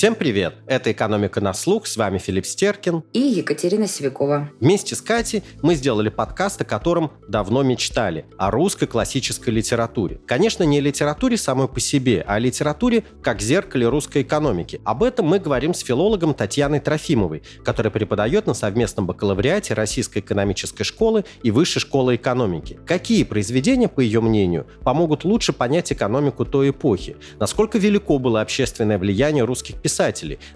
Всем привет! Это «Экономика на слух», с вами Филипп Стеркин и Екатерина Севикова. Вместе с Катей мы сделали подкаст, о котором давно мечтали, о русской классической литературе. Конечно, не литературе самой по себе, а о литературе как зеркале русской экономики. Об этом мы говорим с филологом Татьяной Трофимовой, которая преподает на совместном бакалавриате Российской экономической школы и Высшей школы экономики. Какие произведения, по ее мнению, помогут лучше понять экономику той эпохи? Насколько велико было общественное влияние русских писателей,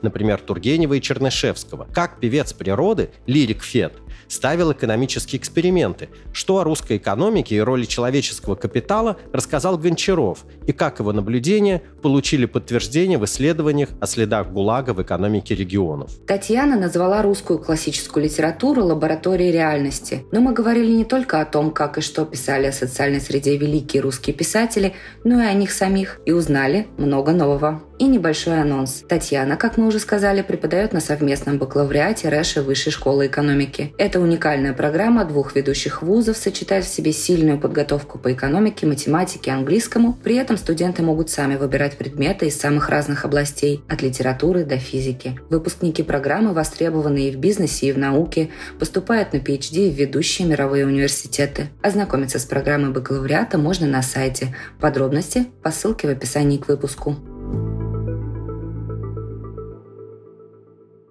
например, Тургенева и Чернышевского. Как певец природы, лирик Фет, ставил экономические эксперименты, что о русской экономике и роли человеческого капитала рассказал Гончаров, и как его наблюдения получили подтверждение в исследованиях о следах ГУЛАГа в экономике регионов. Татьяна назвала русскую классическую литературу лабораторией реальности. Но мы говорили не только о том, как и что писали о социальной среде великие русские писатели, но и о них самих, и узнали много нового. И небольшой анонс. Татьяна, как мы уже сказали, преподает на совместном бакалавриате РЭШа Высшей школы экономики. Это уникальная программа двух ведущих вузов сочетает в себе сильную подготовку по экономике, математике, английскому. При этом студенты могут сами выбирать предметы из самых разных областей, от литературы до физики. Выпускники программы востребованы и в бизнесе, и в науке, поступают на PhD в ведущие мировые университеты. Ознакомиться с программой бакалавриата можно на сайте. Подробности по ссылке в описании к выпуску.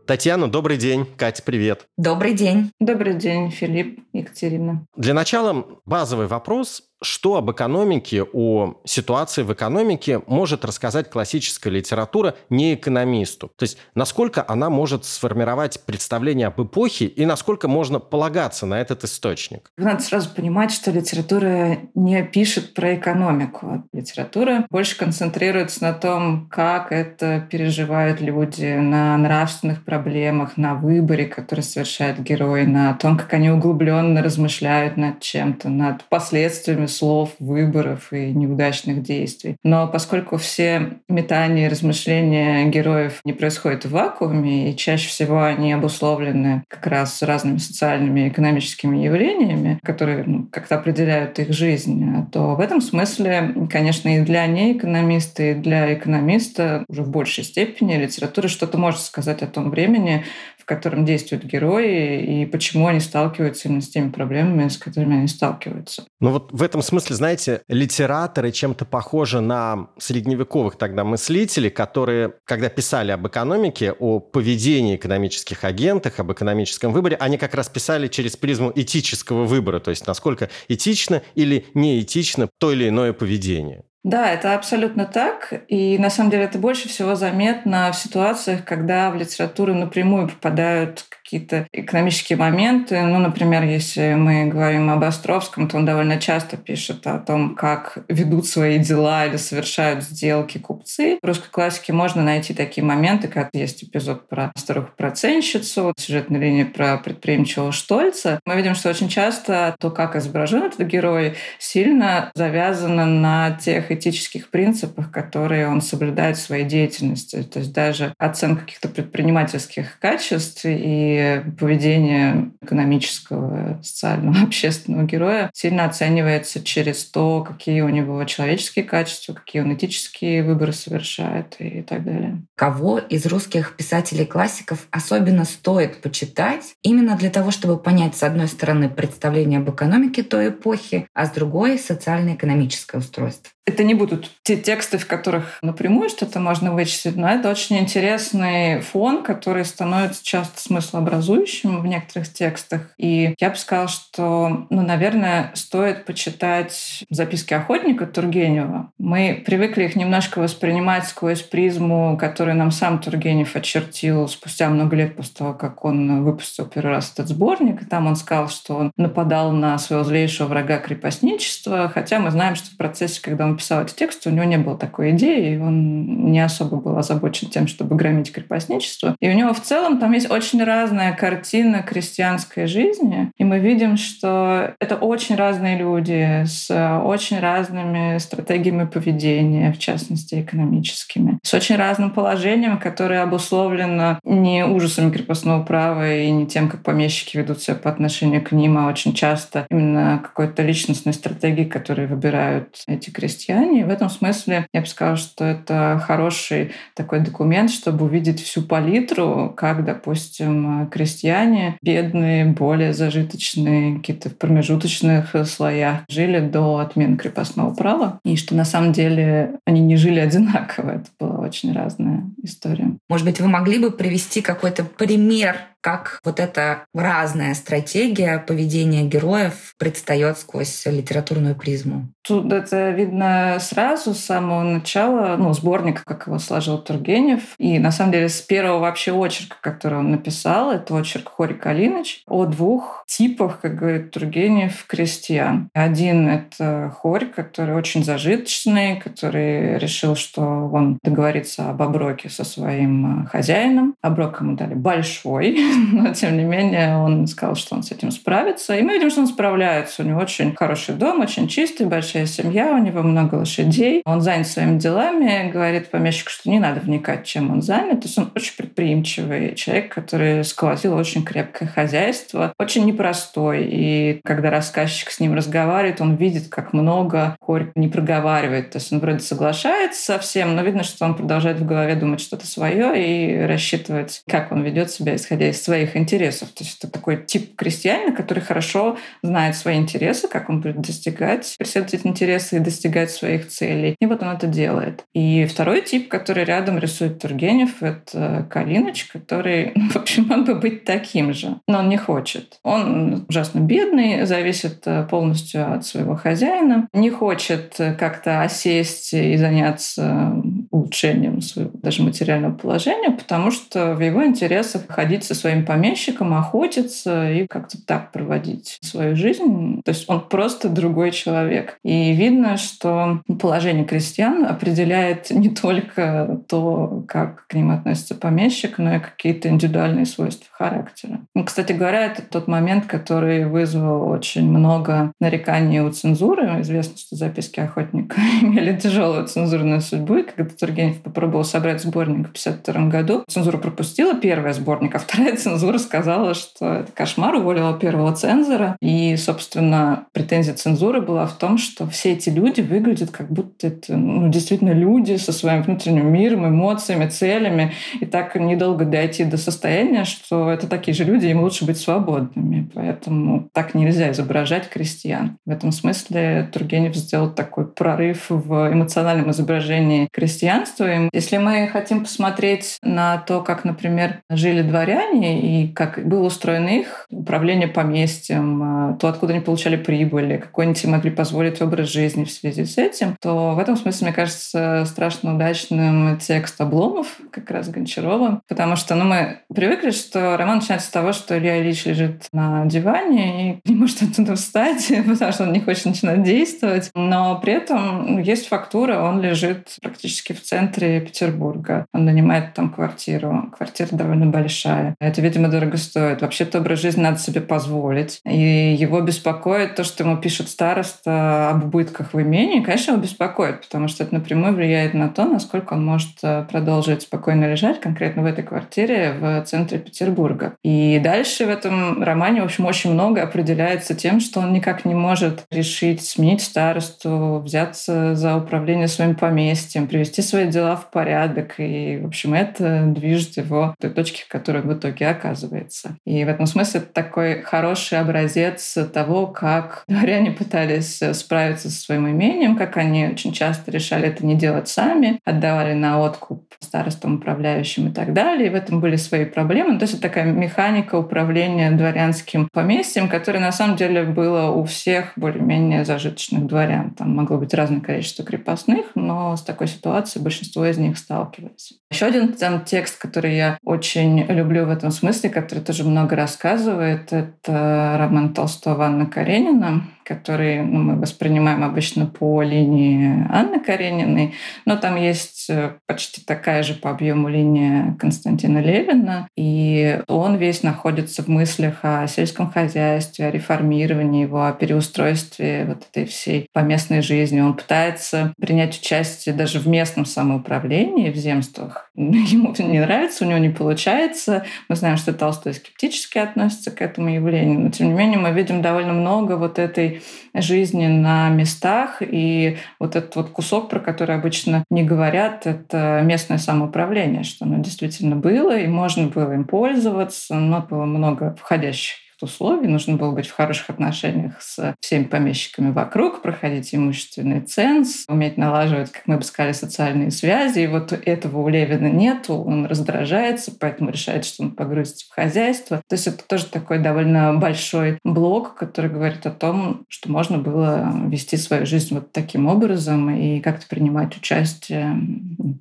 Татьяна, добрый день. Катя, привет. Добрый день. Добрый день, Филипп, Екатерина. Для начала базовый вопрос что об экономике, о ситуации в экономике может рассказать классическая литература не экономисту? То есть насколько она может сформировать представление об эпохе и насколько можно полагаться на этот источник? Надо сразу понимать, что литература не пишет про экономику. Литература больше концентрируется на том, как это переживают люди, на нравственных проблемах, на выборе, который совершают герои, на том, как они углубленно размышляют над чем-то, над последствиями слов, выборов и неудачных действий. Но поскольку все метания и размышления героев не происходят в вакууме, и чаще всего они обусловлены как раз разными социальными и экономическими явлениями, которые ну, как-то определяют их жизнь, то в этом смысле, конечно, и для неэкономиста, и для экономиста уже в большей степени литература что-то может сказать о том времени, в котором действуют герои, и почему они сталкиваются именно с теми проблемами, с которыми они сталкиваются. Ну вот в этом смысле, знаете, литераторы чем-то похожи на средневековых тогда мыслителей, которые, когда писали об экономике, о поведении экономических агентах, об экономическом выборе, они как раз писали через призму этического выбора, то есть насколько этично или неэтично то или иное поведение. Да, это абсолютно так. И на самом деле это больше всего заметно в ситуациях, когда в литературу напрямую попадают какие-то экономические моменты. Ну, например, если мы говорим об Островском, то он довольно часто пишет о том, как ведут свои дела или совершают сделки купцы. В русской классике можно найти такие моменты, как есть эпизод про старуху-проценщицу, сюжетная линия про предприимчивого Штольца. Мы видим, что очень часто то, как изображен этот герой, сильно завязано на тех этических принципах, которые он соблюдает в своей деятельности. То есть даже оценка каких-то предпринимательских качеств и поведение экономического, социального, общественного героя сильно оценивается через то, какие у него человеческие качества, какие он этические выборы совершает и так далее. Кого из русских писателей-классиков особенно стоит почитать именно для того, чтобы понять, с одной стороны, представление об экономике той эпохи, а с другой — социально-экономическое устройство? Это не будут те тексты, в которых напрямую что-то можно вычислить, но это очень интересный фон, который становится часто смыслообразующим в некоторых текстах. И я бы сказала, что, ну, наверное, стоит почитать записки охотника Тургенева. Мы привыкли их немножко воспринимать сквозь призму, которую нам сам Тургенев очертил спустя много лет после того, как он выпустил первый раз этот сборник. И там он сказал, что он нападал на своего злейшего врага крепостничества, хотя мы знаем, что в процессе, когда он он писал эти тексты, у него не было такой идеи, и он не особо был озабочен тем, чтобы громить крепостничество. И у него в целом там есть очень разная картина крестьянской жизни, и мы видим, что это очень разные люди с очень разными стратегиями поведения, в частности, экономическими, с очень разным положением, которое обусловлено не ужасами крепостного права и не тем, как помещики ведут себя по отношению к ним, а очень часто именно какой-то личностной стратегией, которые выбирают эти крестьяне. И в этом смысле я бы сказала, что это хороший такой документ, чтобы увидеть всю палитру, как, допустим, крестьяне, бедные, более зажиточные, какие-то в промежуточных слоях жили до отмены крепостного права, и что на самом деле они не жили одинаково. Это была очень разная история. Может быть, вы могли бы привести какой-то пример как вот эта разная стратегия поведения героев предстает сквозь литературную призму. Тут это видно сразу с самого начала, ну, сборника, как его сложил Тургенев. И на самом деле с первого вообще очерка, который он написал, это очерк Хори Калиныч, о двух типах, как говорит Тургенев, крестьян. Один — это Хорь, который очень зажиточный, который решил, что он договорится об оброке со своим хозяином. Оброк ему дали большой, но тем не менее он сказал, что он с этим справится. И мы видим, что он справляется. У него очень хороший дом, очень чистый, большая семья, у него много лошадей. Он занят своими делами, говорит помещику, что не надо вникать, чем он занят. То есть он очень предприимчивый человек, который сколотил очень крепкое хозяйство, очень непростой. И когда рассказчик с ним разговаривает, он видит, как много Хорь не проговаривает. То есть он вроде соглашается со всем, но видно, что он продолжает в голове думать что-то свое и рассчитывать, как он ведет себя, исходя из своих интересов. То есть это такой тип крестьянина, который хорошо знает свои интересы, как он будет достигать, преследовать интересы и достигать своих целей. И вот он это делает. И второй тип, который рядом рисует Тургенев, это Калиныч, который, ну, в общем, мог бы быть таким же, но он не хочет. Он ужасно бедный, зависит э, полностью от своего хозяина, не хочет как-то осесть и заняться улучшением своего даже материального положения, потому что в его интересах ходить со своим помещиком, охотиться и как-то так проводить свою жизнь. То есть он просто другой человек. И видно, что положение крестьян определяет не только то, как к ним относится помещик, но и какие-то индивидуальные свойства характера. И, кстати говоря, это тот момент, который вызвал очень много нареканий у цензуры. Известно, что записки охотника имели тяжелую цензурную судьбу. И когда Тургенев попробовал собрать сборник в 1952 году, цензура пропустила первый сборник, а вторая цензура сказала, что это кошмар, уволила первого цензора. И, собственно, претензия цензуры была в том, что все эти люди выглядят как будто это ну, действительно люди со своим внутренним миром, эмоциями, целями. И так недолго дойти до состояния, что это такие же люди, им лучше быть свободными. Поэтому так нельзя изображать крестьян. В этом смысле Тургенев сделал такой прорыв в эмоциональном изображении крестьянства. И если мы хотим посмотреть на то, как, например, жили дворяне и как было устроено их управление поместьем, то, откуда они получали прибыль, какой они себе могли позволить образ жизни в связи этим, то в этом смысле, мне кажется, страшно удачным текст Обломов, как раз Гончарова, потому что ну, мы привыкли, что роман начинается с того, что Илья Ильич лежит на диване и не может оттуда встать, потому что он не хочет начинать действовать, но при этом есть фактура, он лежит практически в центре Петербурга. Он нанимает там квартиру. Квартира довольно большая. Это, видимо, дорого стоит. Вообще-то образ жизни надо себе позволить. И его беспокоит то, что ему пишет староста об убытках в имении. Конечно, его беспокоит, потому что это напрямую влияет на то, насколько он может э, продолжить спокойно лежать конкретно в этой квартире в центре Петербурга. И дальше в этом романе, в общем, очень много определяется тем, что он никак не может решить сменить старосту, взяться за управление своим поместьем, привести свои дела в порядок. И, в общем, это движет его той точке, в которой в итоге оказывается. И в этом смысле это такой хороший образец того, как дворяне пытались справиться со своим имением, как они очень часто решали это не делать сами, отдавали на откуп старостам, управляющим и так далее. И в этом были свои проблемы. То есть это такая механика управления дворянским поместьем, которая на самом деле была у всех более-менее зажиточных дворян. Там могло быть разное количество крепостных, но с такой ситуацией большинство из них сталкивались. Еще один там текст, который я очень люблю в этом смысле, который тоже много рассказывает, это роман Толстого Анна Каренина который ну, мы воспринимаем обычно по линии Анны Карениной, но там есть э, почти такая же по объему линия Константина Левина, и он весь находится в мыслях о сельском хозяйстве, о реформировании его, о переустройстве вот этой всей поместной жизни. Он пытается принять участие даже в местном самоуправлении, в земствах. Ему не нравится, у него не получается. Мы знаем, что Толстой скептически относится к этому явлению, но тем не менее мы видим довольно много вот этой жизни на местах, и вот этот вот кусок, про который обычно не говорят, это местное самоуправление, что оно действительно было, и можно было им пользоваться, но было много входящих условий. Нужно было быть в хороших отношениях с всеми помещиками вокруг, проходить имущественный ценз, уметь налаживать, как мы бы сказали, социальные связи. И вот этого у Левина нету, он раздражается, поэтому решает, что он погрузится в хозяйство. То есть это тоже такой довольно большой блок, который говорит о том, что можно было вести свою жизнь вот таким образом и как-то принимать участие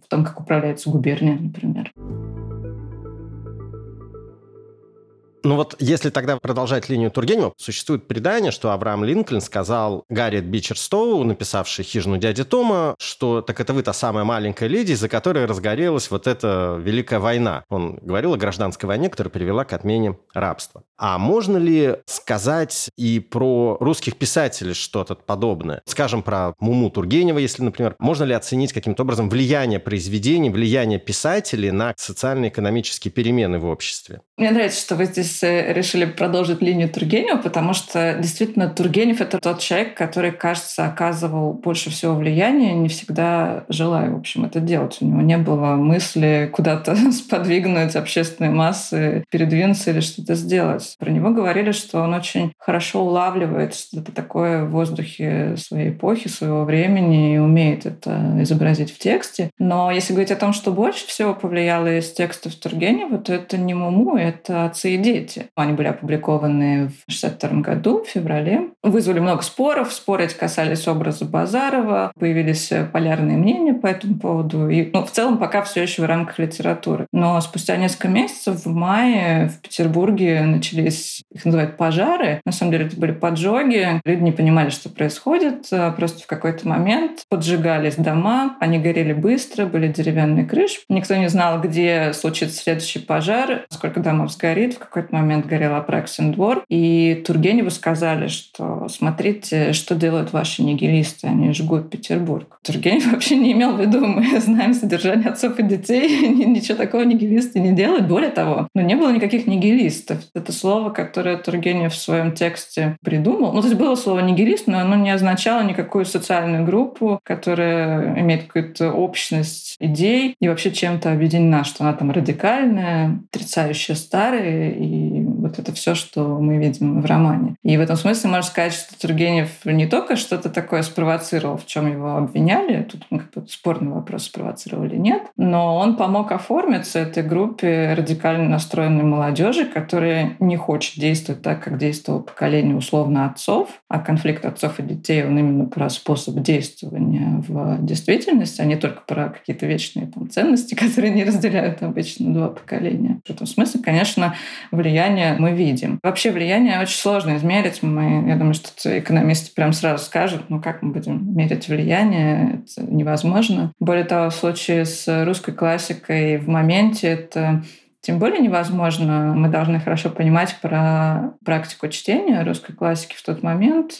в том, как управляется губерния, например. Ну вот если тогда продолжать линию Тургенева, существует предание, что Авраам Линкольн сказал Гарриет Бичерстоу, написавшей «Хижину дяди Тома», что так это вы та самая маленькая леди, из-за которой разгорелась вот эта Великая война. Он говорил о гражданской войне, которая привела к отмене рабства. А можно ли сказать и про русских писателей что-то подобное? Скажем, про Муму Тургенева, если, например, можно ли оценить каким-то образом влияние произведений, влияние писателей на социально-экономические перемены в обществе? Мне нравится, что вы здесь э, решили продолжить линию Тургенева, потому что действительно Тургенев — это тот человек, который, кажется, оказывал больше всего влияния, не всегда желая, в общем, это делать. У него не было мысли куда-то сподвигнуть общественные массы, передвинуться или что-то сделать. Про него говорили, что он очень хорошо улавливает что-то такое в воздухе своей эпохи, своего времени и умеет это изобразить в тексте. Но если говорить о том, что больше всего повлияло из текстов Тургенева, то это не Муму, это «Отцы и дети». Они были опубликованы в 1962 году, в феврале. Вызвали много споров. Споры эти касались образа Базарова. Появились полярные мнения по этому поводу. И ну, в целом пока все еще в рамках литературы. Но спустя несколько месяцев, в мае, в Петербурге начались, их называют пожары. На самом деле это были поджоги. Люди не понимали, что происходит. Просто в какой-то момент поджигались дома. Они горели быстро, были деревянные крыши. Никто не знал, где случится следующий пожар, сколько домов сгорит. В какой-то момент горел Апраксин двор. И Тургеневу сказали, что смотрите, что делают ваши нигилисты. Они жгут Петербург. Тургенев вообще не имел в виду, мы знаем содержание отцов и детей. Ничего такого нигилисты не делают. Более того, ну, не было никаких нигилистов. Это слово, которое Тургенев в своем тексте придумал. Ну, то есть было слово нигилист, но оно не означало никакую социальную группу, которая имеет какую-то общность идей и вообще чем-то объединена, что она там радикальная, отрицающая старые, и вот это все, что мы видим в романе. И в этом смысле можно сказать, что Тургенев не только что-то такое спровоцировал, в чем его обвиняли, тут как бы спорный вопрос, спровоцировал или нет, но он помог оформиться этой группе радикально настроенной молодежи, которая не хочет действовать так, как действовало поколение условно отцов, а конфликт отцов и детей, он именно про способ действования в действительности, а не только про какие-то вечные там, ценности, которые не разделяют обычно два поколения. В этом смысле, конечно, влияние мы видим. Вообще влияние очень сложно измерить. Мы, я думаю, что экономисты прям сразу скажут, ну как мы будем мерить влияние, это невозможно. Более того, в случае с русской классикой в моменте это тем более невозможно. Мы должны хорошо понимать про практику чтения русской классики в тот момент.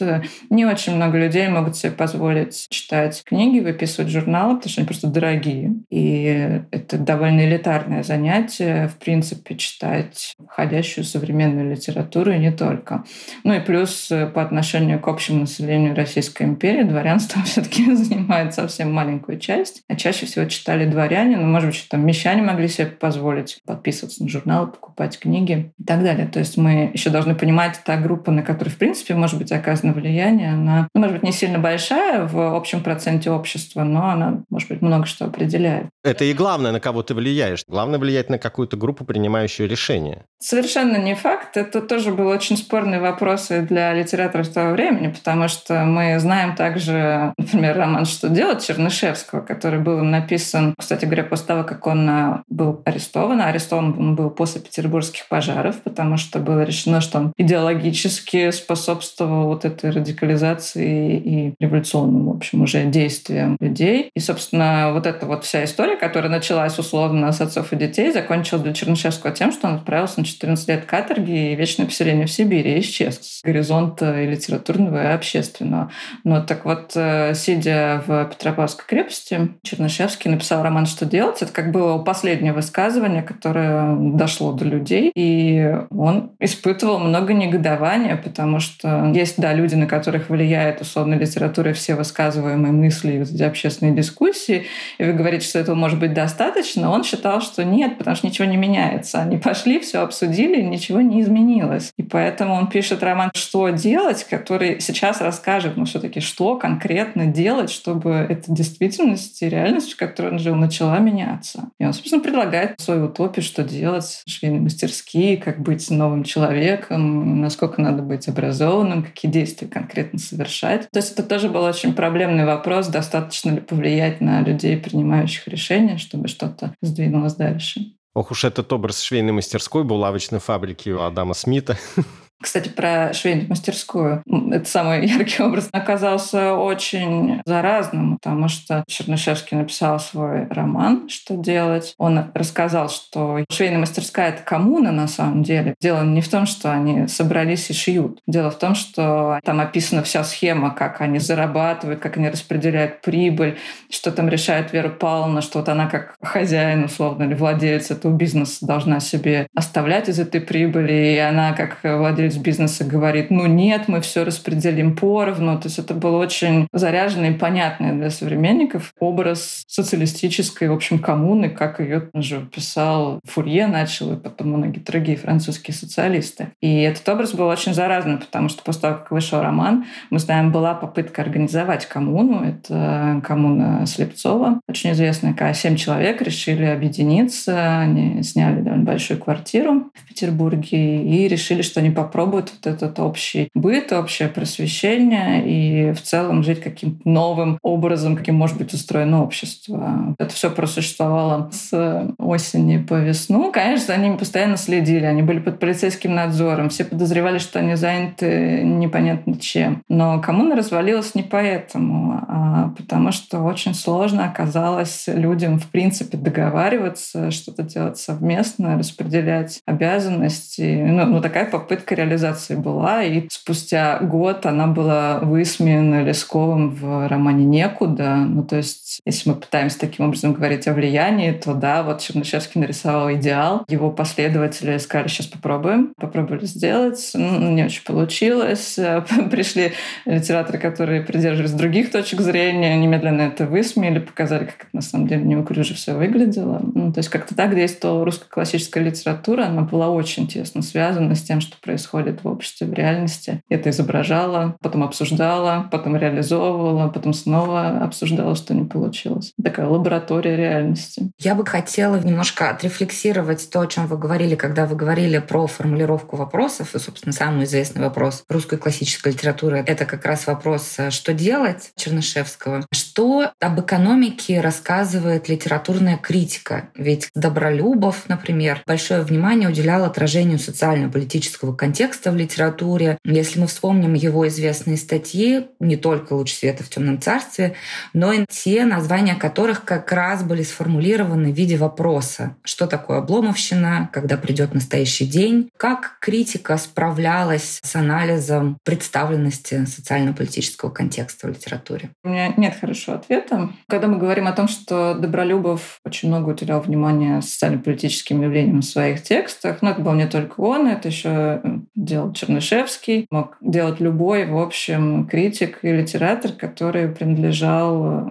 Не очень много людей могут себе позволить читать книги, выписывать журналы, потому что они просто дорогие. И это довольно элитарное занятие, в принципе, читать входящую современную литературу и не только. Ну и плюс по отношению к общему населению Российской империи дворянство все-таки занимает совсем маленькую часть. А чаще всего читали дворяне, но, может быть, там мещане могли себе позволить подписывать подписываться на журналы, покупать книги и так далее. То есть мы еще должны понимать, та группа, на которую, в принципе, может быть оказано влияние, она, ну, может быть, не сильно большая в общем проценте общества, но она, может быть, много что определяет. Это и главное, на кого ты влияешь. Главное влиять на какую-то группу, принимающую решения. Совершенно не факт. Это тоже был очень спорный вопрос и для литераторов того времени, потому что мы знаем также, например, роман «Что делать» Чернышевского, который был написан, кстати говоря, после того, как он был арестован. Арестован создан был после петербургских пожаров, потому что было решено, что он идеологически способствовал вот этой радикализации и революционным, в общем, уже действиям людей. И, собственно, вот эта вот вся история, которая началась условно с отцов и детей, закончилась для Чернышевского тем, что он отправился на 14 лет каторги и вечное поселение в Сибири и исчез с горизонта и литературного, и общественного. Но так вот, э, сидя в Петропавловской крепости, Чернышевский написал роман «Что делать?». Это как было последнее высказывание, которое дошло до людей. И он испытывал много негодования, потому что есть, да, люди, на которых влияет условно литература, все высказываемые мысли и общественные дискуссии, и вы говорите, что этого может быть достаточно. Он считал, что нет, потому что ничего не меняется. Они пошли, все обсудили, ничего не изменилось. И поэтому он пишет роман «Что делать?», который сейчас расскажет, ну, все-таки, что конкретно делать, чтобы эта действительность и реальность, в которой он жил, начала меняться. И он, собственно, предлагает свою утопию, что делать, швейные мастерские, как быть новым человеком, насколько надо быть образованным, какие действия конкретно совершать. То есть это тоже был очень проблемный вопрос, достаточно ли повлиять на людей, принимающих решения, чтобы что-то сдвинулось дальше. Ох уж этот образ швейной мастерской, булавочной фабрики у Адама Смита. Кстати, про швейную мастерскую. Это самый яркий образ оказался очень заразным, потому что Чернышевский написал свой роман «Что делать?». Он рассказал, что швейная мастерская — это коммуна на самом деле. Дело не в том, что они собрались и шьют. Дело в том, что там описана вся схема, как они зарабатывают, как они распределяют прибыль, что там решает Вера Павловна, что вот она как хозяин, условно, или владелец этого бизнеса должна себе оставлять из этой прибыли, и она как владелец владелец бизнеса говорит, ну нет, мы все распределим поровну. То есть это был очень заряженный и понятный для современников образ социалистической, в общем, коммуны, как ее уже писал Фурье начал, и потом многие другие французские социалисты. И этот образ был очень заразный, потому что после того, как вышел роман, мы знаем, была попытка организовать коммуну. Это коммуна Слепцова, очень известная, когда семь человек решили объединиться, они сняли довольно большую квартиру в Петербурге и решили, что они попробуют попробуют вот этот общий быт, общее просвещение и в целом жить каким-то новым образом, каким может быть устроено общество. Это все просуществовало с осени по весну. Конечно, за ними постоянно следили, они были под полицейским надзором, все подозревали, что они заняты непонятно чем. Но коммуна развалилась не поэтому, а потому что очень сложно оказалось людям, в принципе, договариваться, что-то делать совместно, распределять обязанности. Ну, ну такая попытка реализации была, и спустя год она была высмеяна Лесковым в романе «Некуда». Ну, то есть, если мы пытаемся таким образом говорить о влиянии, то да, вот Чернышевский нарисовал идеал. Его последователи сказали, сейчас попробуем. Попробовали сделать. Не очень получилось. Пришли литераторы, которые придерживались других точек зрения, немедленно это высмеяли, показали, как это на самом деле неуклюже все выглядело. Ну, то есть как-то так действовала русская классическая литература. Она была очень тесно связана с тем, что происходит происходит в обществе, в реальности. Это изображала, потом обсуждала, потом реализовывала, потом снова обсуждала, что не получилось. Такая лаборатория реальности. Я бы хотела немножко отрефлексировать то, о чем вы говорили, когда вы говорили про формулировку вопросов. И, собственно, самый известный вопрос русской классической литературы — это как раз вопрос «что делать?» Чернышевского. Что об экономике рассказывает литературная критика? Ведь Добролюбов, например, большое внимание уделял отражению социально-политического контекста текста в литературе. Если мы вспомним его известные статьи, не только «Луч света в темном царстве», но и те, названия которых как раз были сформулированы в виде вопроса. Что такое обломовщина, когда придет настоящий день? Как критика справлялась с анализом представленности социально-политического контекста в литературе? У меня нет хорошего ответа. Когда мы говорим о том, что Добролюбов очень много уделял внимания социально-политическим явлениям в своих текстах, но это был не только он, это еще делал Чернышевский, мог делать любой, в общем, критик и литератор, который принадлежал э,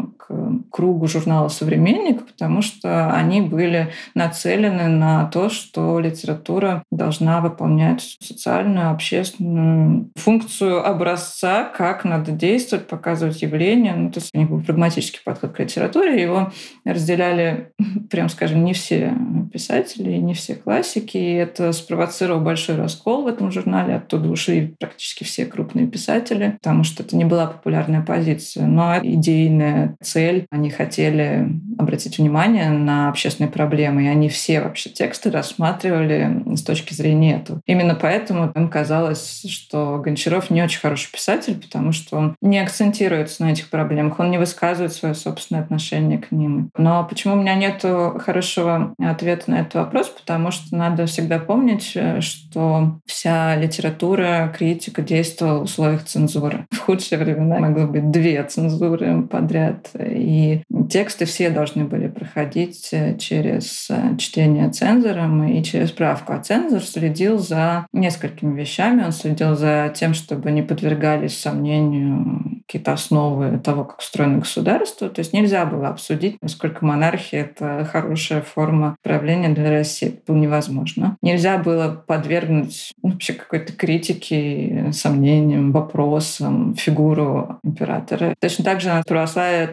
кругу журнала «Современник», потому что они были нацелены на то, что литература должна выполнять социальную, общественную функцию образца, как надо действовать, показывать явления. Ну, то есть у них был прагматический подход к литературе. Его разделяли, прям скажем, не все писатели, не все классики. И это спровоцировало большой раскол в этом журнале. Оттуда ушли практически все крупные писатели, потому что это не была популярная позиция. Но идейная цель, они они хотели обратить внимание на общественные проблемы, и они все вообще тексты рассматривали с точки зрения этого. Именно поэтому им казалось, что Гончаров не очень хороший писатель, потому что он не акцентируется на этих проблемах, он не высказывает свое собственное отношение к ним. Но почему у меня нет хорошего ответа на этот вопрос? Потому что надо всегда помнить, что вся литература, критика действовала в условиях цензуры. В худшие времена могло быть две цензуры подряд, и тексты все должны были проходить э, через э, чтение цензором и через справку. А цензор следил за несколькими вещами. Он следил за тем, чтобы не подвергались сомнению какие-то основы того, как устроено государство. То есть нельзя было обсудить, насколько монархия — это хорошая форма правления для России. Это было невозможно. Нельзя было подвергнуть ну, вообще какой-то критике, сомнениям, вопросам фигуру императора. Точно так же православие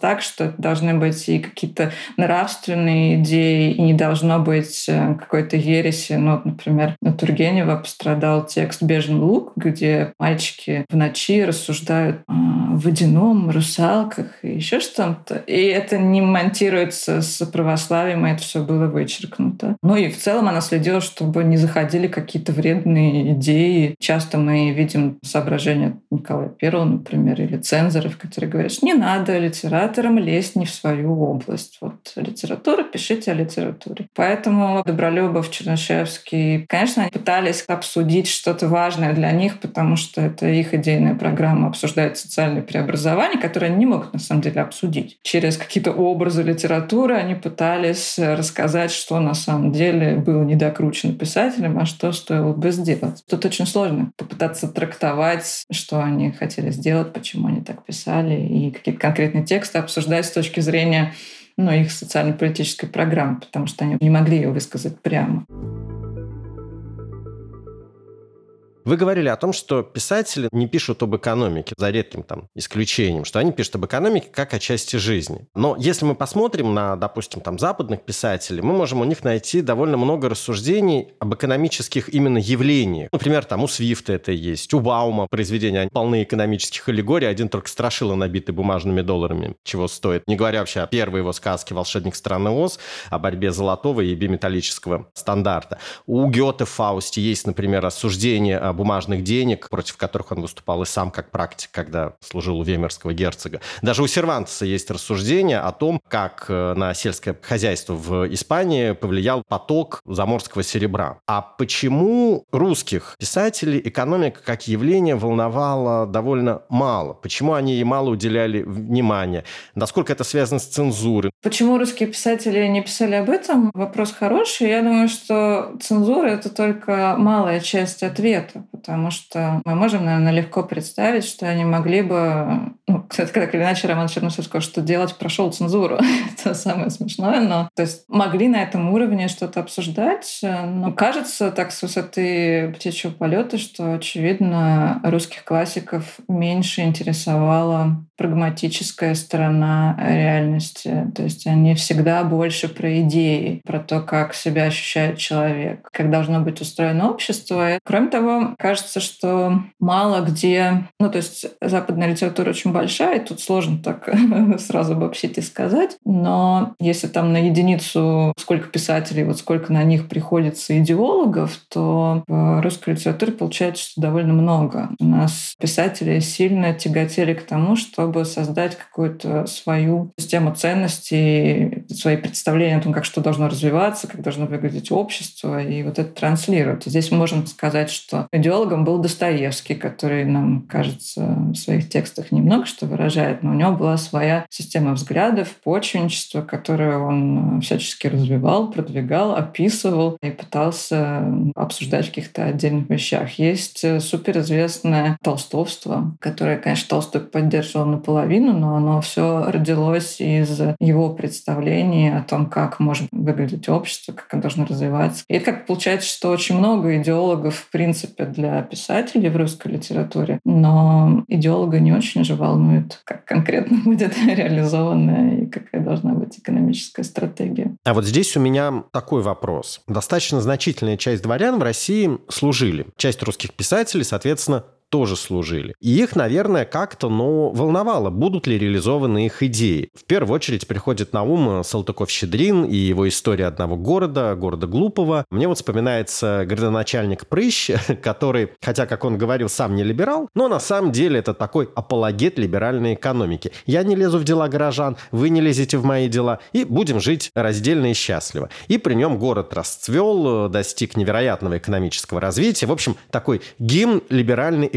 так, что должны быть и какие-то нравственные идеи, и не должно быть э, какой-то ереси. Ну, например, на Тургенева пострадал текст «Бежен лук», где мальчики в ночи рассуждают о водяном, русалках и еще что-то. И это не монтируется с православием, и это все было вычеркнуто. Ну и в целом она следила, чтобы не заходили какие-то вредные идеи. Часто мы видим соображения Николая Первого, например, или цензоров, которые говорят, что не надо литераторам лезть не в свою область. Вот литература, пишите о литературе. Поэтому Добролюбов, Чернышевский, конечно, они пытались обсудить что-то важное для них, потому что это их идейная программа обсуждает социальные преобразования, которые они не могут на самом деле обсудить. Через какие-то образы литературы они пытались рассказать, что на самом деле было недокручено писателем, а что стоило бы сделать. Тут очень сложно попытаться трактовать, что они хотели сделать, почему они так писали, и какие-то конкретные тексты обсуждать с точки зрения ну, их социально-политической программы, потому что они не могли ее высказать прямо. Вы говорили о том, что писатели не пишут об экономике, за редким там исключением, что они пишут об экономике как о части жизни. Но если мы посмотрим на, допустим, там западных писателей, мы можем у них найти довольно много рассуждений об экономических именно явлениях. Например, там у Свифта это есть, у Баума произведения полны экономических аллегорий, один только страшило набитый бумажными долларами, чего стоит. Не говоря вообще о первой его сказке «Волшебник страны Оз», о борьбе золотого и биметаллического стандарта. У Гёте в Фаусте есть, например, рассуждение бумажных денег, против которых он выступал и сам как практик, когда служил у вемерского герцога. Даже у Сервантеса есть рассуждение о том, как э, на сельское хозяйство в Испании повлиял поток заморского серебра. А почему русских писателей экономика как явление волновала довольно мало? Почему они ей мало уделяли внимания? Насколько это связано с цензурой? Почему русские писатели не писали об этом? Вопрос хороший. Я думаю, что цензура — это только малая часть ответа потому что мы можем, наверное, легко представить, что они могли бы... Ну, кстати, так или иначе, Роман Чернышев сказал, что делать прошел цензуру. Это самое смешное, но... То есть могли на этом уровне что-то обсуждать, но кажется так с высоты птичьего полета, что, очевидно, русских классиков меньше интересовала прагматическая сторона реальности. То есть они всегда больше про идеи, про то, как себя ощущает человек, как должно быть устроено общество. Кроме того, кажется, что мало где... Ну, то есть западная литература очень большая, и тут сложно так сразу обобщить и сказать. Но если там на единицу сколько писателей, вот сколько на них приходится идеологов, то в русской литературе получается, что довольно много. У нас писатели сильно тяготели к тому, чтобы создать какую-то свою систему ценностей, свои представления о том, как что должно развиваться, как должно выглядеть общество, и вот это транслировать. И здесь можем сказать, что идеолог идеологом был Достоевский, который, нам кажется, в своих текстах немного что выражает, но у него была своя система взглядов, почвенничество, которое он всячески развивал, продвигал, описывал и пытался обсуждать в каких-то отдельных вещах. Есть суперизвестное толстовство, которое, конечно, Толстой поддерживал наполовину, но оно все родилось из его представлений о том, как может выглядеть общество, как оно должно развиваться. И это как получается, что очень много идеологов, в принципе, для писателей в русской литературе, но идеолога не очень же волнует, как конкретно будет реализована и какая должна быть экономическая стратегия. А вот здесь у меня такой вопрос. Достаточно значительная часть дворян в России служили. Часть русских писателей, соответственно, тоже служили. И их, наверное, как-то, ну, волновало, будут ли реализованы их идеи. В первую очередь приходит на ум Салтыков-Щедрин и его история одного города, города Глупого. Мне вот вспоминается градоначальник Прыщ, который, хотя, как он говорил, сам не либерал, но на самом деле это такой апологет либеральной экономики. Я не лезу в дела горожан, вы не лезете в мои дела, и будем жить раздельно и счастливо. И при нем город расцвел, достиг невероятного экономического развития. В общем, такой гимн либеральной.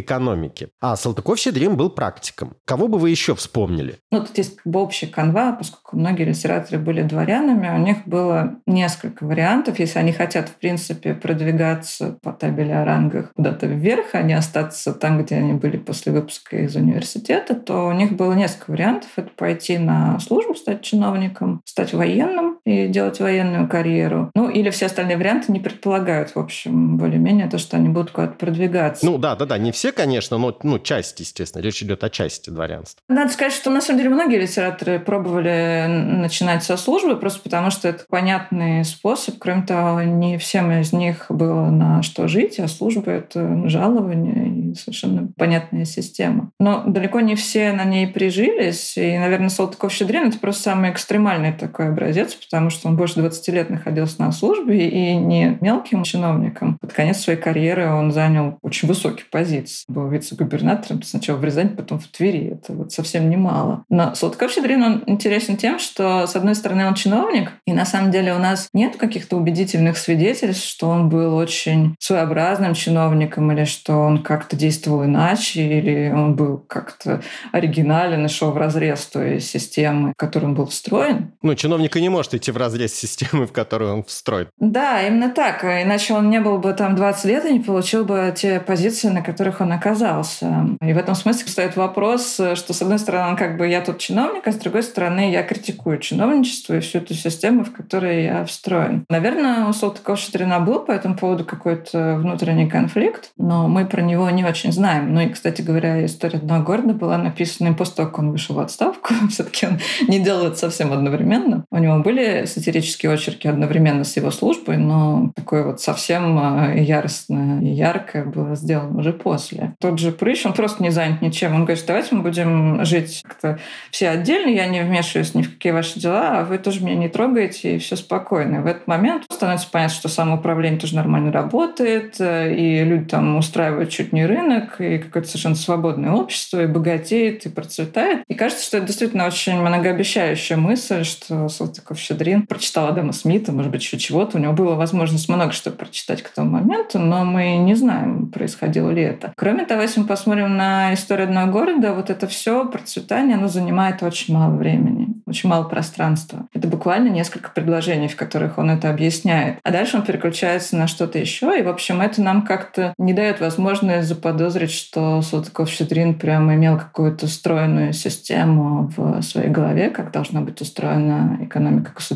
А Салтыков-Щедрин был практиком. Кого бы вы еще вспомнили? Ну, тут есть общая канва, поскольку многие литераторы были дворянами, у них было несколько вариантов. Если они хотят, в принципе, продвигаться по табели о рангах куда-то вверх, а не остаться там, где они были после выпуска из университета, то у них было несколько вариантов. Это пойти на службу, стать чиновником, стать военным и делать военную карьеру. Ну, или все остальные варианты не предполагают, в общем, более-менее то, что они будут куда-то продвигаться. Ну, да, да, да, не все, конечно, но ну, часть, естественно. Речь идет о части дворянства. Надо сказать, что на самом деле многие литераторы пробовали начинать со службы, просто потому что это понятный способ. Кроме того, не всем из них было на что жить, а служба — это жалование и совершенно понятная система. Но далеко не все на ней прижились, и, наверное, Салтыков-Щедрин — это просто самый экстремальный такой образец, потому что он больше 20 лет находился на службе, и не мелким чиновником. Под конец своей карьеры он занял очень высокие позиции. Был вице-губернатором сначала в Рязани, потом в Твери. Это вот совсем немало. Но Салтыков-Щедрин, он интересен тем, что, с одной стороны, он чиновник, и на самом деле у нас нет каких-то убедительных свидетельств, что он был очень своеобразным чиновником или что он как-то действовал иначе, или он был как-то оригинален и шел в разрез той системы, в которой он был встроен. Ну, чиновник и не может идти в разрез системы, в которую он встроен. Да, именно так. Иначе он не был бы там 20 лет и не получил бы те позиции, на которых он оказался. И в этом смысле стоит вопрос, что, с одной стороны, как бы я тут чиновник, а с другой стороны, я критикую чиновничество и всю эту систему, в которой я встроен. Наверное, у Салтыкова-Щедрина был по этому поводу какой-то внутренний конфликт, но мы про него не очень знаем. Ну и, кстати говоря, история одного города была написана после того, как он вышел в отставку. Все-таки он не делал это совсем одновременно. У него были сатирические очерки одновременно с его службой, но такое вот совсем а, яростное и яркое было сделано уже после. Тот же Прыщ, он просто не занят ничем. Он говорит, давайте мы будем жить как-то все отдельно, я не вмешиваюсь ни в какие ваши дела, а вы тоже меня не трогаете, и все спокойно. И в этот момент становится понятно, что самоуправление тоже нормально работает, и люди там устраивают чуть не рынок, и какое-то совершенно свободное общество, и богатеет, и процветает. И кажется, что это действительно очень многообещающая мысль, что Салтыков-Щедрин прочитал Адама Смита, может быть, еще чего-то. У него была возможность много что прочитать к тому моменту, но мы не знаем, происходило ли это. Кроме того, если мы посмотрим на историю одного города, вот это все процветание, оно занимает очень мало времени, очень мало пространства. Это буквально несколько предложений, в которых он это объясняет. А дальше он переключается на что-то еще, и, в общем, это нам как-то не дает возможность заподозрить, что Салтыков-Щедрин прямо имел какую-то стройную систему в своей голове, как должна быть устроена экономика государства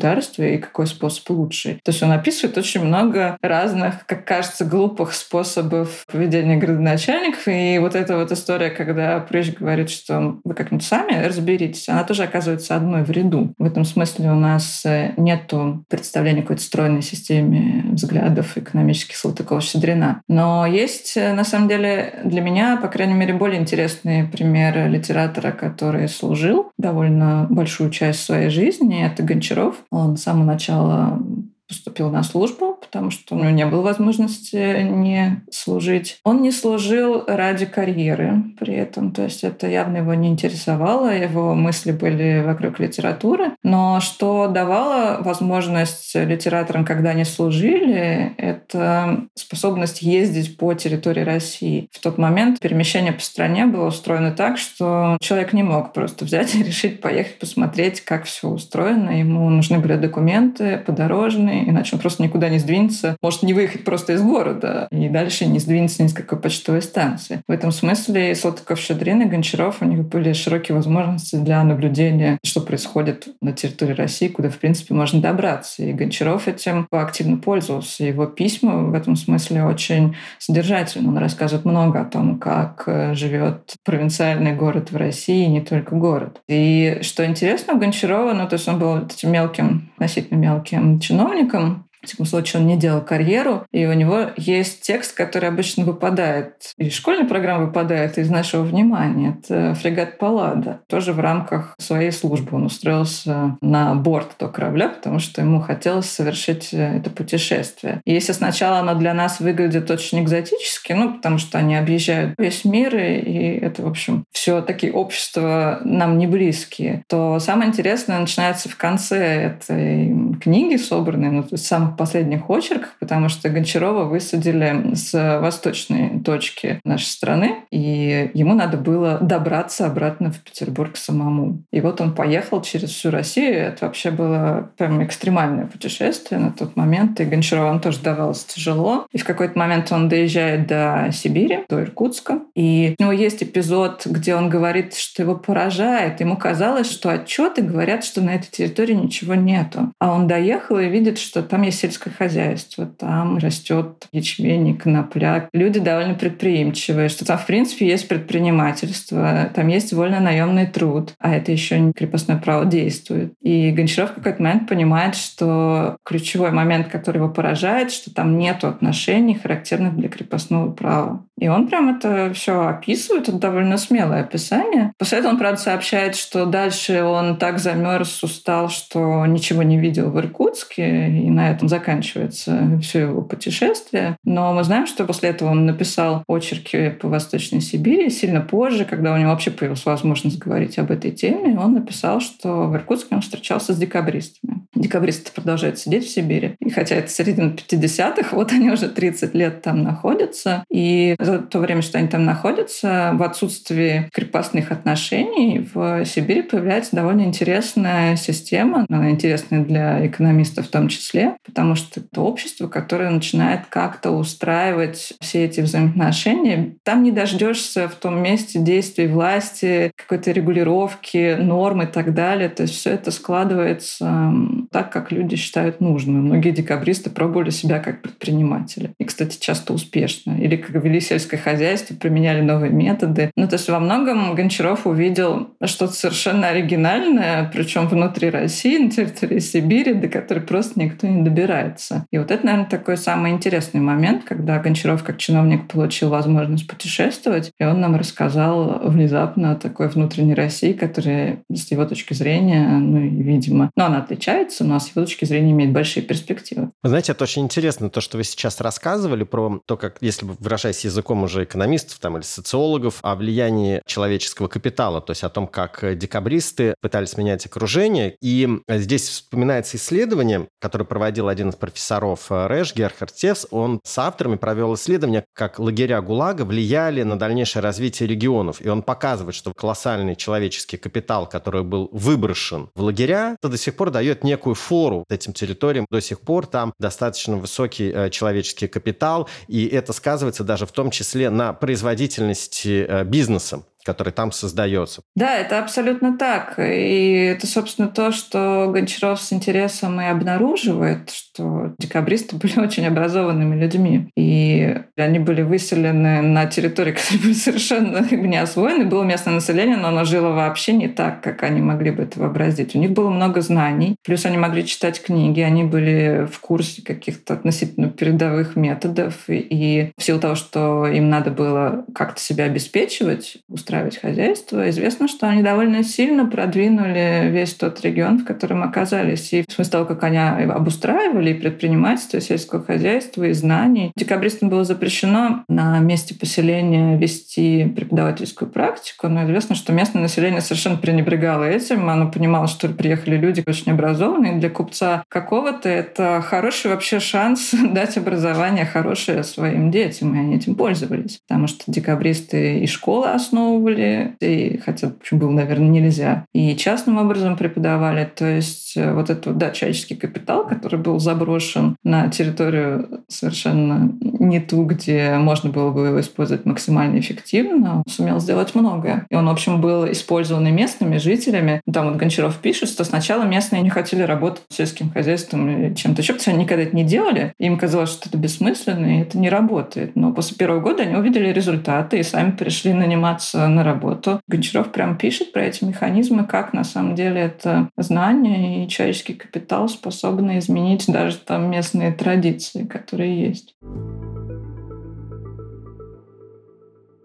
и какой способ лучший. То есть он описывает очень много разных, как кажется, глупых способов поведения градоначальников. И вот эта вот история, когда Прыщ говорит, что вы как-нибудь сами разберитесь, она тоже оказывается одной в ряду. В этом смысле у нас э, нету представления какой-то стройной системе взглядов экономических Салтыкова-Щедрина. Но есть, э, на самом деле, для меня, по крайней мере, более интересные примеры литератора, который служил довольно большую часть своей жизни. Это Гончаров. Он с самого начала поступил на службу, потому что у него не было возможности не служить. Он не служил ради карьеры при этом, то есть это явно его не интересовало, его мысли были вокруг литературы. Но что давало возможность литераторам, когда они служили, это способность ездить по территории России. В тот момент перемещение по стране было устроено так, что человек не мог просто взять и решить поехать посмотреть, как все устроено. Ему нужны были документы подорожные, иначе он просто никуда не сдвинется. Может не выехать просто из города и дальше не сдвинется ни с какой почтовой станции. В этом смысле Салтыков-Щедрин и Гончаров, у них были широкие возможности для наблюдения, что происходит на территории России, куда, в принципе, можно добраться. И Гончаров этим активно пользовался. Его письма в этом смысле очень содержательны. Он рассказывает много о том, как э, живет провинциальный город в России, и не только город. И что интересно у Гончарова, ну, то есть он был этим мелким, относительно мелким чиновником, В таком случае он не делал карьеру, и у него есть текст, который обычно выпадает из школьной программы, выпадает из нашего внимания. Это фрегат Паллада. Тоже в рамках своей службы он устроился на борт этого корабля, потому что ему хотелось совершить это путешествие. И если сначала оно для нас выглядит очень экзотически, ну, потому что они объезжают весь мир, и это, в общем, все такие общества нам не близкие, то самое интересное начинается в конце этой книги, собранной, ну, то есть самых последних очерках, потому что Гончарова высадили с восточной точки нашей страны, и ему надо было добраться обратно в Петербург самому. И вот он поехал через всю Россию. Это вообще было прям экстремальное путешествие на тот момент. И Гончарову тоже давалось тяжело. И в какой-то момент он доезжает до Сибири, до Иркутска. И у него есть эпизод, где он говорит, что его поражает. Ему казалось, что отчеты говорят, что на этой территории ничего нету. А он доехал и видит, что там есть сельское хозяйство, там растет ячмень, конопля. Люди довольно предприимчивые, что там, в принципе, есть предпринимательство, там есть вольно наемный труд, а это еще не крепостное право действует. И Гончаров в какой-то момент понимает, что ключевой момент, который его поражает, что там нет отношений, характерных для крепостного права. И он прям это все описывает, это довольно смелое описание. После этого он, правда, сообщает, что дальше он так замерз, устал, что ничего не видел в Иркутске, и на этом заканчивается все его путешествие. Но мы знаем, что после этого он написал очерки по Восточной Сибири. Сильно позже, когда у него вообще появилась возможность говорить об этой теме, он написал, что в Иркутске он встречался с декабристами. Декабристы продолжают сидеть в Сибири. И хотя это середина 50-х, вот они уже 30 лет там находятся. И за то время, что они там находятся, в отсутствии крепостных отношений в Сибири появляется довольно интересная система. Она интересная для экономистов в том числе, потому что это общество, которое начинает как-то устраивать все эти взаимоотношения. Там не дождешься в том месте действий власти, какой-то регулировки, норм и так далее. То есть все это складывается так, как люди считают нужным. Многие декабристы пробовали себя как предприниматели. И, кстати, часто успешно. Или как вели сельское хозяйство, применяли новые методы. Ну, то есть во многом Гончаров увидел что-то совершенно оригинальное, причем внутри России, на территории Сибири, до которой просто никто не добирается. И вот это, наверное, такой самый интересный момент, когда Гончаров как чиновник получил возможность путешествовать, и он нам рассказал внезапно о такой внутренней России, которая с его точки зрения, ну видимо, но она отличается, но с его точки зрения имеет большие перспективы. Вы знаете, это очень интересно, то, что вы сейчас рассказывали про то, как, если бы выражаясь языком уже экономистов там, или социологов, о влиянии человеческого капитала, то есть о том, как декабристы пытались менять окружение. И здесь вспоминается исследование, которое проводил один из профессоров э, РЭШ, Герхард Тевс. Он с авторами провел исследование, как лагеря ГУЛАГа влияли на дальнейшее развитие регионов. И он показывает, что колоссальный человеческий капитал, который был выброшен в лагеря, это до сих пор дает некую фору этим территориям. До сих пор там достаточно высокий э, человеческий капитал, и это сказывается даже в том числе на производительности э, бизнеса который там создается. Да, это абсолютно так. И это, собственно, то, что Гончаров с интересом и обнаруживает, что декабристы были очень образованными людьми. И они были выселены на территории, которые были совершенно не освоены. Было местное население, но оно жило вообще не так, как они могли бы это вообразить. У них было много знаний. Плюс они могли читать книги, они были в курсе каких-то относительно передовых методов. И в силу того, что им надо было как-то себя обеспечивать, устраивать устраивать хозяйство. Известно, что они довольно сильно продвинули весь тот регион, в котором оказались. И в смысле того, как они обустраивали и предпринимательство, и сельское хозяйство, и знаний. Декабристам было запрещено на месте поселения вести преподавательскую практику, но известно, что местное население совершенно пренебрегало этим. Оно понимало, что приехали люди очень образованные. Для купца какого-то это хороший вообще шанс дать образование хорошее своим детям, и они этим пользовались. Потому что декабристы и школы основывали, пробовали, и хотя, в общем, было, наверное, нельзя. И частным образом преподавали. То есть э, вот этот, да, человеческий капитал, который был заброшен на территорию совершенно не ту, где можно было бы его использовать максимально эффективно, сумел сделать многое. И он, в общем, был использован и местными жителями. Там вот Гончаров пишет, что сначала местные не хотели работать сельским хозяйством или чем-то еще, потому что они никогда это не делали. Им казалось, что это бессмысленно, и это не работает. Но после первого года они увидели результаты и сами пришли наниматься на работу. Гончаров прям пишет про эти механизмы, как на самом деле это знание и человеческий капитал способны изменить даже там местные традиции, которые есть.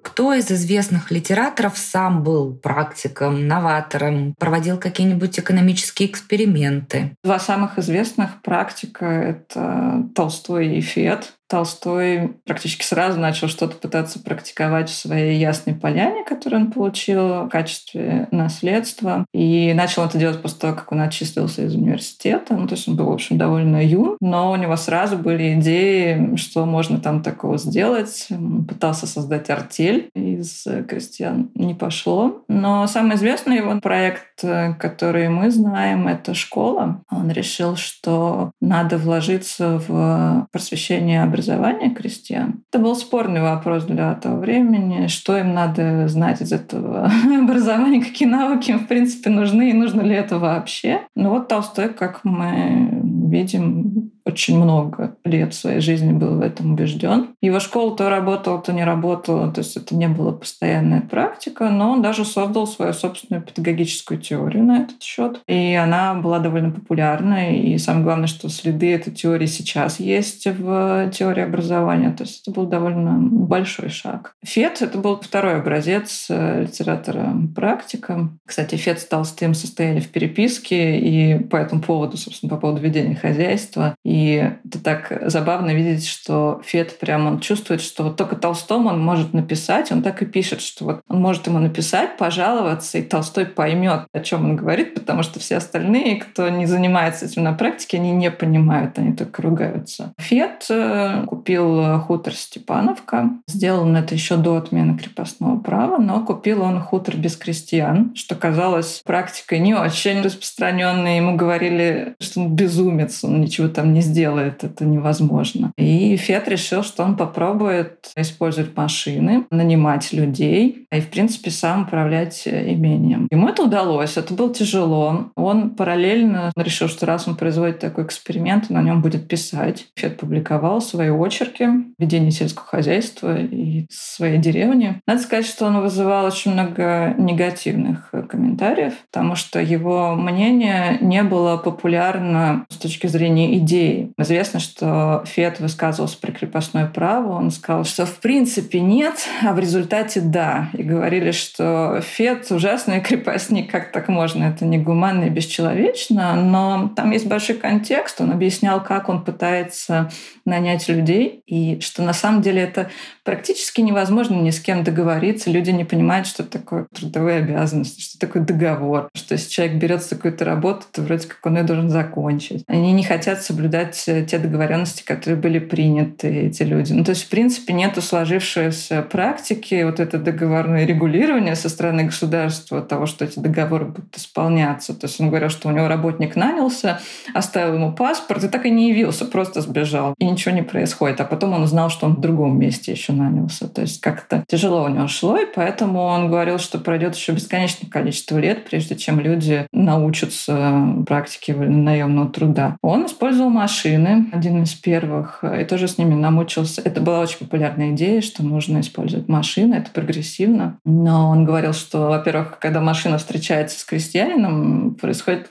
Кто из известных литераторов сам был практиком, новатором, проводил какие-нибудь экономические эксперименты? Два самых известных практика — это Толстой и Фет. Толстой практически сразу начал что-то пытаться практиковать в своей Ясной Поляне, которую он получил в качестве наследства. И начал это делать после того, как он отчислился из университета. Ну, то есть он был, в общем, довольно юн, но у него сразу были идеи, что можно там такого сделать. Он пытался создать артель из крестьян. Не пошло. Но самый известный его проект, который мы знаем, это школа. Он решил, что надо вложиться в просвещение образования образования крестьян. Это был спорный вопрос для того времени, что им надо знать из этого образования, какие навыки им, в принципе, нужны и нужно ли это вообще. Ну вот Толстой, как мы видим, очень много лет своей жизни был в этом убежден. Его школа то работала, то не работала, то есть это не была постоянная практика, но он даже создал свою собственную педагогическую теорию на этот счет. И она была довольно популярной. И самое главное, что следы этой теории сейчас есть в теории образования. То есть это был довольно большой шаг. Фет — это был второй образец э, литератора-практика. Кстати, Фет с Толстым состояли в переписке, и по этому поводу, собственно, по поводу ведения хозяйства. И это так забавно видеть, что Фет прям он чувствует, что вот только Толстому он может написать, он так и пишет, что вот он может ему написать, пожаловаться, и Толстой поймет, о чем он говорит, потому что все остальные, кто не занимается этим на практике, они не понимают, они только ругаются. Фет э, купил хутор Степановка. Сделал он это еще до отмены крепостного права, но купил он хутор без крестьян, что казалось практикой не очень распространенной. Ему говорили, что он безумец, он ничего там не сделает, это невозможно. И Фет решил, что он попробует использовать машины, нанимать людей и, в принципе, сам управлять имением. Ему это удалось, это было тяжело. Он параллельно решил, что раз он производит такой эксперимент, на нем будет писать. Фет публиковал свои очерки ведения сельского хозяйства и своей деревни. Надо сказать, что он вызывал очень много негативных комментариев, потому что его мнение не было популярно с точки зрения идеи. Известно, что Фет высказывался про крепостное право. Он сказал, что в принципе нет, а в результате да. И говорили, что Фет ужасный крепостник, как так можно? Это негуманно и бесчеловечно. Но там есть большой контекст. Он объяснял, как он пытается нанять людей, и что на самом деле это практически невозможно ни с кем договориться. Люди не понимают, что такое трудовые обязанности, что такое договор, что если человек берется какую-то работу, то вроде как он ее должен закончить. Они не хотят соблюдать э, те договоренности, которые были приняты, эти люди. Ну, то есть, в принципе, нету сложившейся практики вот это договорное регулирование со стороны государства того, что эти договоры будут исполняться. То есть он говорил, что у него работник нанялся, оставил ему паспорт и так и не явился, просто сбежал. И ничего не происходит. А потом он узнал, что он в другом месте еще нанялся. То есть как-то тяжело у него шло, и поэтому он говорил, что пройдет еще бесконечное количество лет, прежде чем люди научатся практике наемного труда. Он использовал машины, один из первых, и тоже с ними намучился. Это была очень популярная идея, что нужно использовать машины, это прогрессивно. Но он говорил, что, во-первых, когда машина встречается с крестьянином, происходит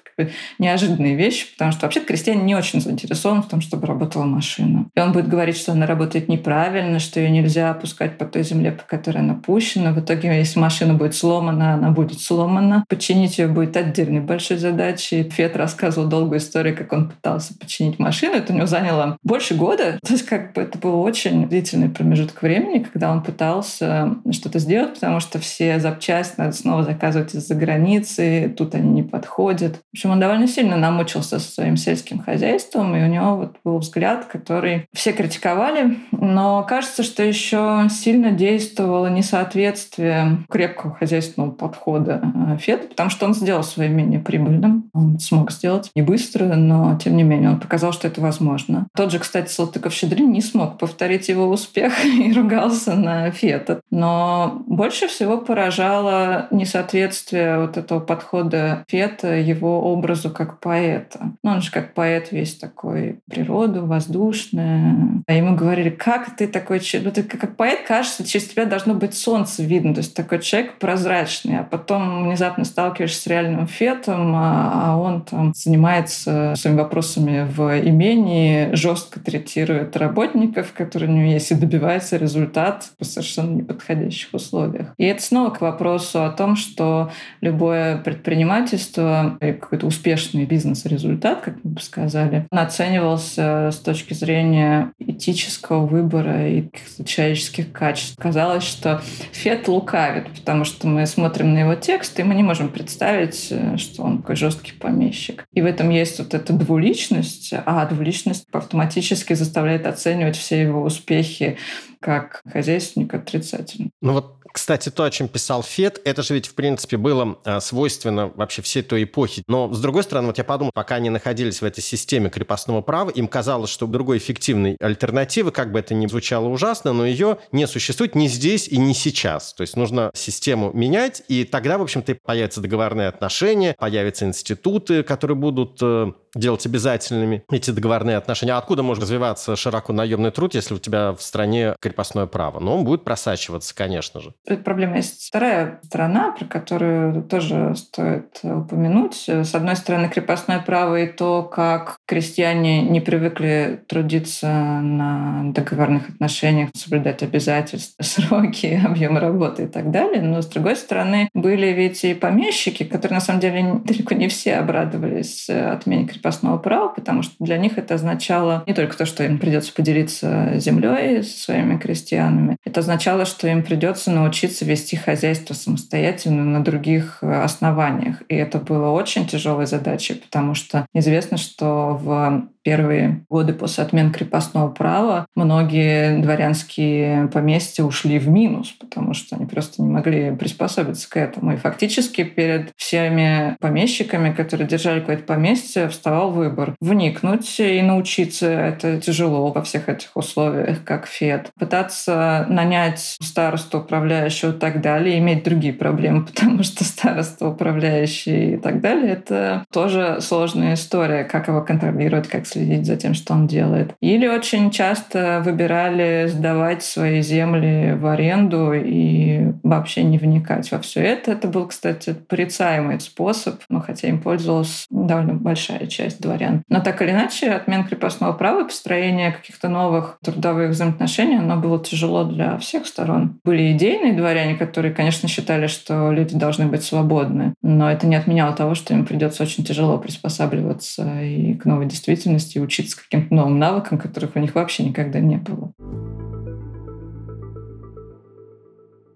неожиданные вещи, потому что вообще крестьянин не очень заинтересован в том, чтобы работала машина. И он будет говорить, что она работает неправильно, что ее нельзя опускать по той земле, по которой она пущена. В итоге, если машина будет сломана, она будет сломана. Починить ее будет отдельной большой задачей. Фет рассказывал долгую историю, как он пытался починить машину. Это у него заняло больше года. То есть как бы это был очень длительный промежуток времени, когда он пытался что-то сделать, потому что все запчасти надо снова заказывать из-за границы, тут они не подходят. В общем, он довольно сильно намучился со своим сельским хозяйством, и у него вот был взгляд, который все критиковали, но кажется, что еще сильно действовало несоответствие крепкого хозяйственного подхода э, Фет, потому что он сделал свое менее прибыльным. Он смог сделать не быстро, но тем не менее он показал, что это возможно. Тот же, кстати, Салтыков-Щедрин не смог повторить его успех и ругался на Фета. Но больше всего поражало несоответствие вот этого подхода Фета его образу как поэта. Ну, он же как поэт весь такой природу, воздушная. А ему говорили, как ты такой... Ну, ты как поэт, кажется, через тебя должно быть солнце видно. То есть такой человек прозрачный. А потом внезапно сталкиваешься с реальным Фетом, а, а он там занимается своими вопросами в имении, жестко третирует работников, которые у него есть, и добивается результат в совершенно неподходящих условиях. И это снова к вопросу о том, что любое предпринимательство и какой-то успешный бизнес-результат, как мы бы сказали, оценивался с точки зрения этического выбора и человеческих качеств. Казалось, что Фет лукавит, потому что мы смотрим на его текст, и мы не можем представить, э, что он такой жесткий помещик. И в этом есть вот эта двуличность, а двуличность автоматически заставляет оценивать все его успехи как хозяйственник отрицательно. Ну вот кстати, то, о чем писал Фет, это же ведь, в принципе, было а, свойственно вообще всей той эпохи. Но, с другой стороны, вот я подумал, пока они находились в этой системе крепостного права, им казалось, что другой эффективной альтернативы, как бы это ни звучало ужасно, но ее не существует ни здесь и ни сейчас. То есть нужно систему менять, и тогда, в общем-то, появятся договорные отношения, появятся институты, которые будут э, делать обязательными эти договорные отношения. А откуда может развиваться широко наемный труд, если у тебя в стране крепостное право? Ну, он будет просачиваться, конечно же. Проблема есть вторая сторона, про которую тоже стоит упомянуть. С одной стороны, крепостное право и то, как крестьяне не привыкли трудиться на договорных отношениях, соблюдать обязательства, сроки, объем работы и так далее. Но, с другой стороны, были ведь и помещики, которые, на самом деле, далеко не все обрадовались отмене крепостного права, потому что для них это означало не только то, что им придется поделиться землей со своими крестьянами, это означало, что им придется научиться вести хозяйство самостоятельно на других э, основаниях. И это было очень тяжелой задачей, потому что известно, что в первые годы после отмены крепостного права многие дворянские поместья ушли в минус, потому что они просто не могли приспособиться к этому. И фактически перед всеми помещиками, которые держали какое-то поместье, вставал выбор вникнуть и научиться. Это тяжело во всех этих условиях, как ФЕД. Пытаться нанять старосту, управляющего и так далее, иметь другие проблемы, потому что староста, управляющий и так далее, это тоже сложная история, как его контролировать, как следить за тем, что он делает. Или очень часто выбирали сдавать свои земли в аренду и вообще не вникать во все это. Это был, кстати, порицаемый способ, но хотя им пользовалась довольно большая часть дворян. Но так или иначе, отмен крепостного права построение каких-то новых трудовых взаимоотношений, оно было тяжело для всех сторон. Были идейные дворяне, которые, конечно, считали, что люди должны быть свободны, но это не отменяло того, что им придется очень тяжело приспосабливаться и к новой действительности, способности учиться каким-то новым навыкам, которых у них вообще никогда не было.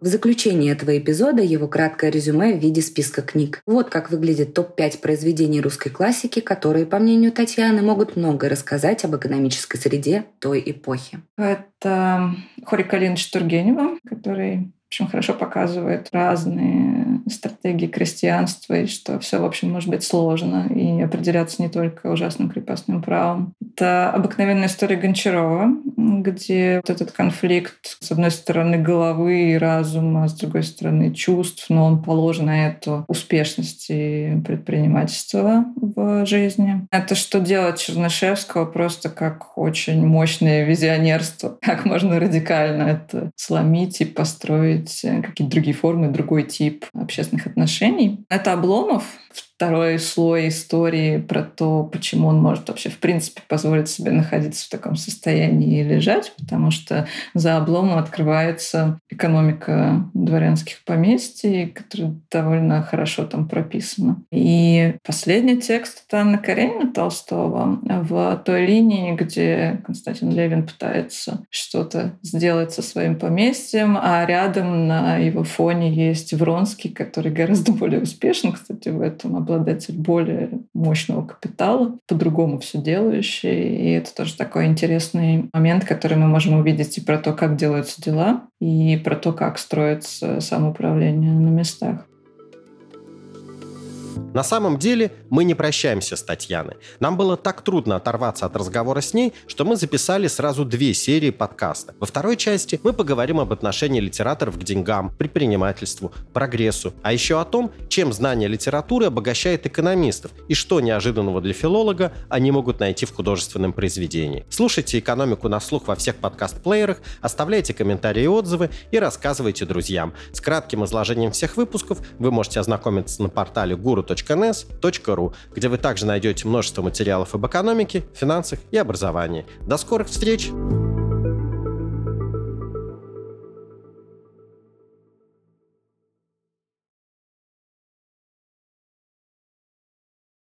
В заключение этого эпизода его краткое резюме в виде списка книг. Вот как выглядит топ-5 произведений русской классики, которые, по мнению Татьяны, могут многое рассказать об экономической среде той эпохи. Это Хорик Калинович Тургенева, который очень хорошо показывает разные стратегии крестьянства и что все, в общем, может быть сложно и определяться не только ужасным крепостным правом. Это обыкновенная история Гончарова, где вот этот конфликт, с одной стороны, головы и разума, с другой стороны, чувств, но он положен на эту успешность и предпринимательство в жизни. Это что делать Чернышевского просто как очень мощное визионерство. Как можно радикально это сломить и построить э, какие-то другие формы, другой тип общественных отношений. Это Обломов, второй слой истории про то, почему он может вообще в принципе позволить себе находиться в таком состоянии и лежать, потому что за обломом открывается экономика дворянских поместий, которая довольно хорошо там прописана. И последний текст — это Анна Каренина Толстого в той линии, где Константин Левин пытается что-то сделать со своим поместьем, а рядом на его фоне есть Вронский, который гораздо более успешен, кстати, в этом обладатель более мощного капитала, по-другому все делающий. И это тоже такой интересный момент, который мы можем увидеть и про то, как делаются дела, и про то, как строится самоуправление на местах. На самом деле мы не прощаемся с Татьяной. Нам было так трудно оторваться от разговора с ней, что мы записали сразу две серии подкаста. Во второй части мы поговорим об отношении литераторов к деньгам, предпринимательству, прогрессу, а еще о том, чем знание литературы обогащает экономистов и что неожиданного для филолога они могут найти в художественном произведении. Слушайте «Экономику на слух» во всех подкаст-плеерах, оставляйте комментарии и отзывы и рассказывайте друзьям. С кратким изложением всех выпусков вы можете ознакомиться на портале guru.ns.ru, где вы также найдете множество материалов об экономике, финансах и образовании. До скорых встреч!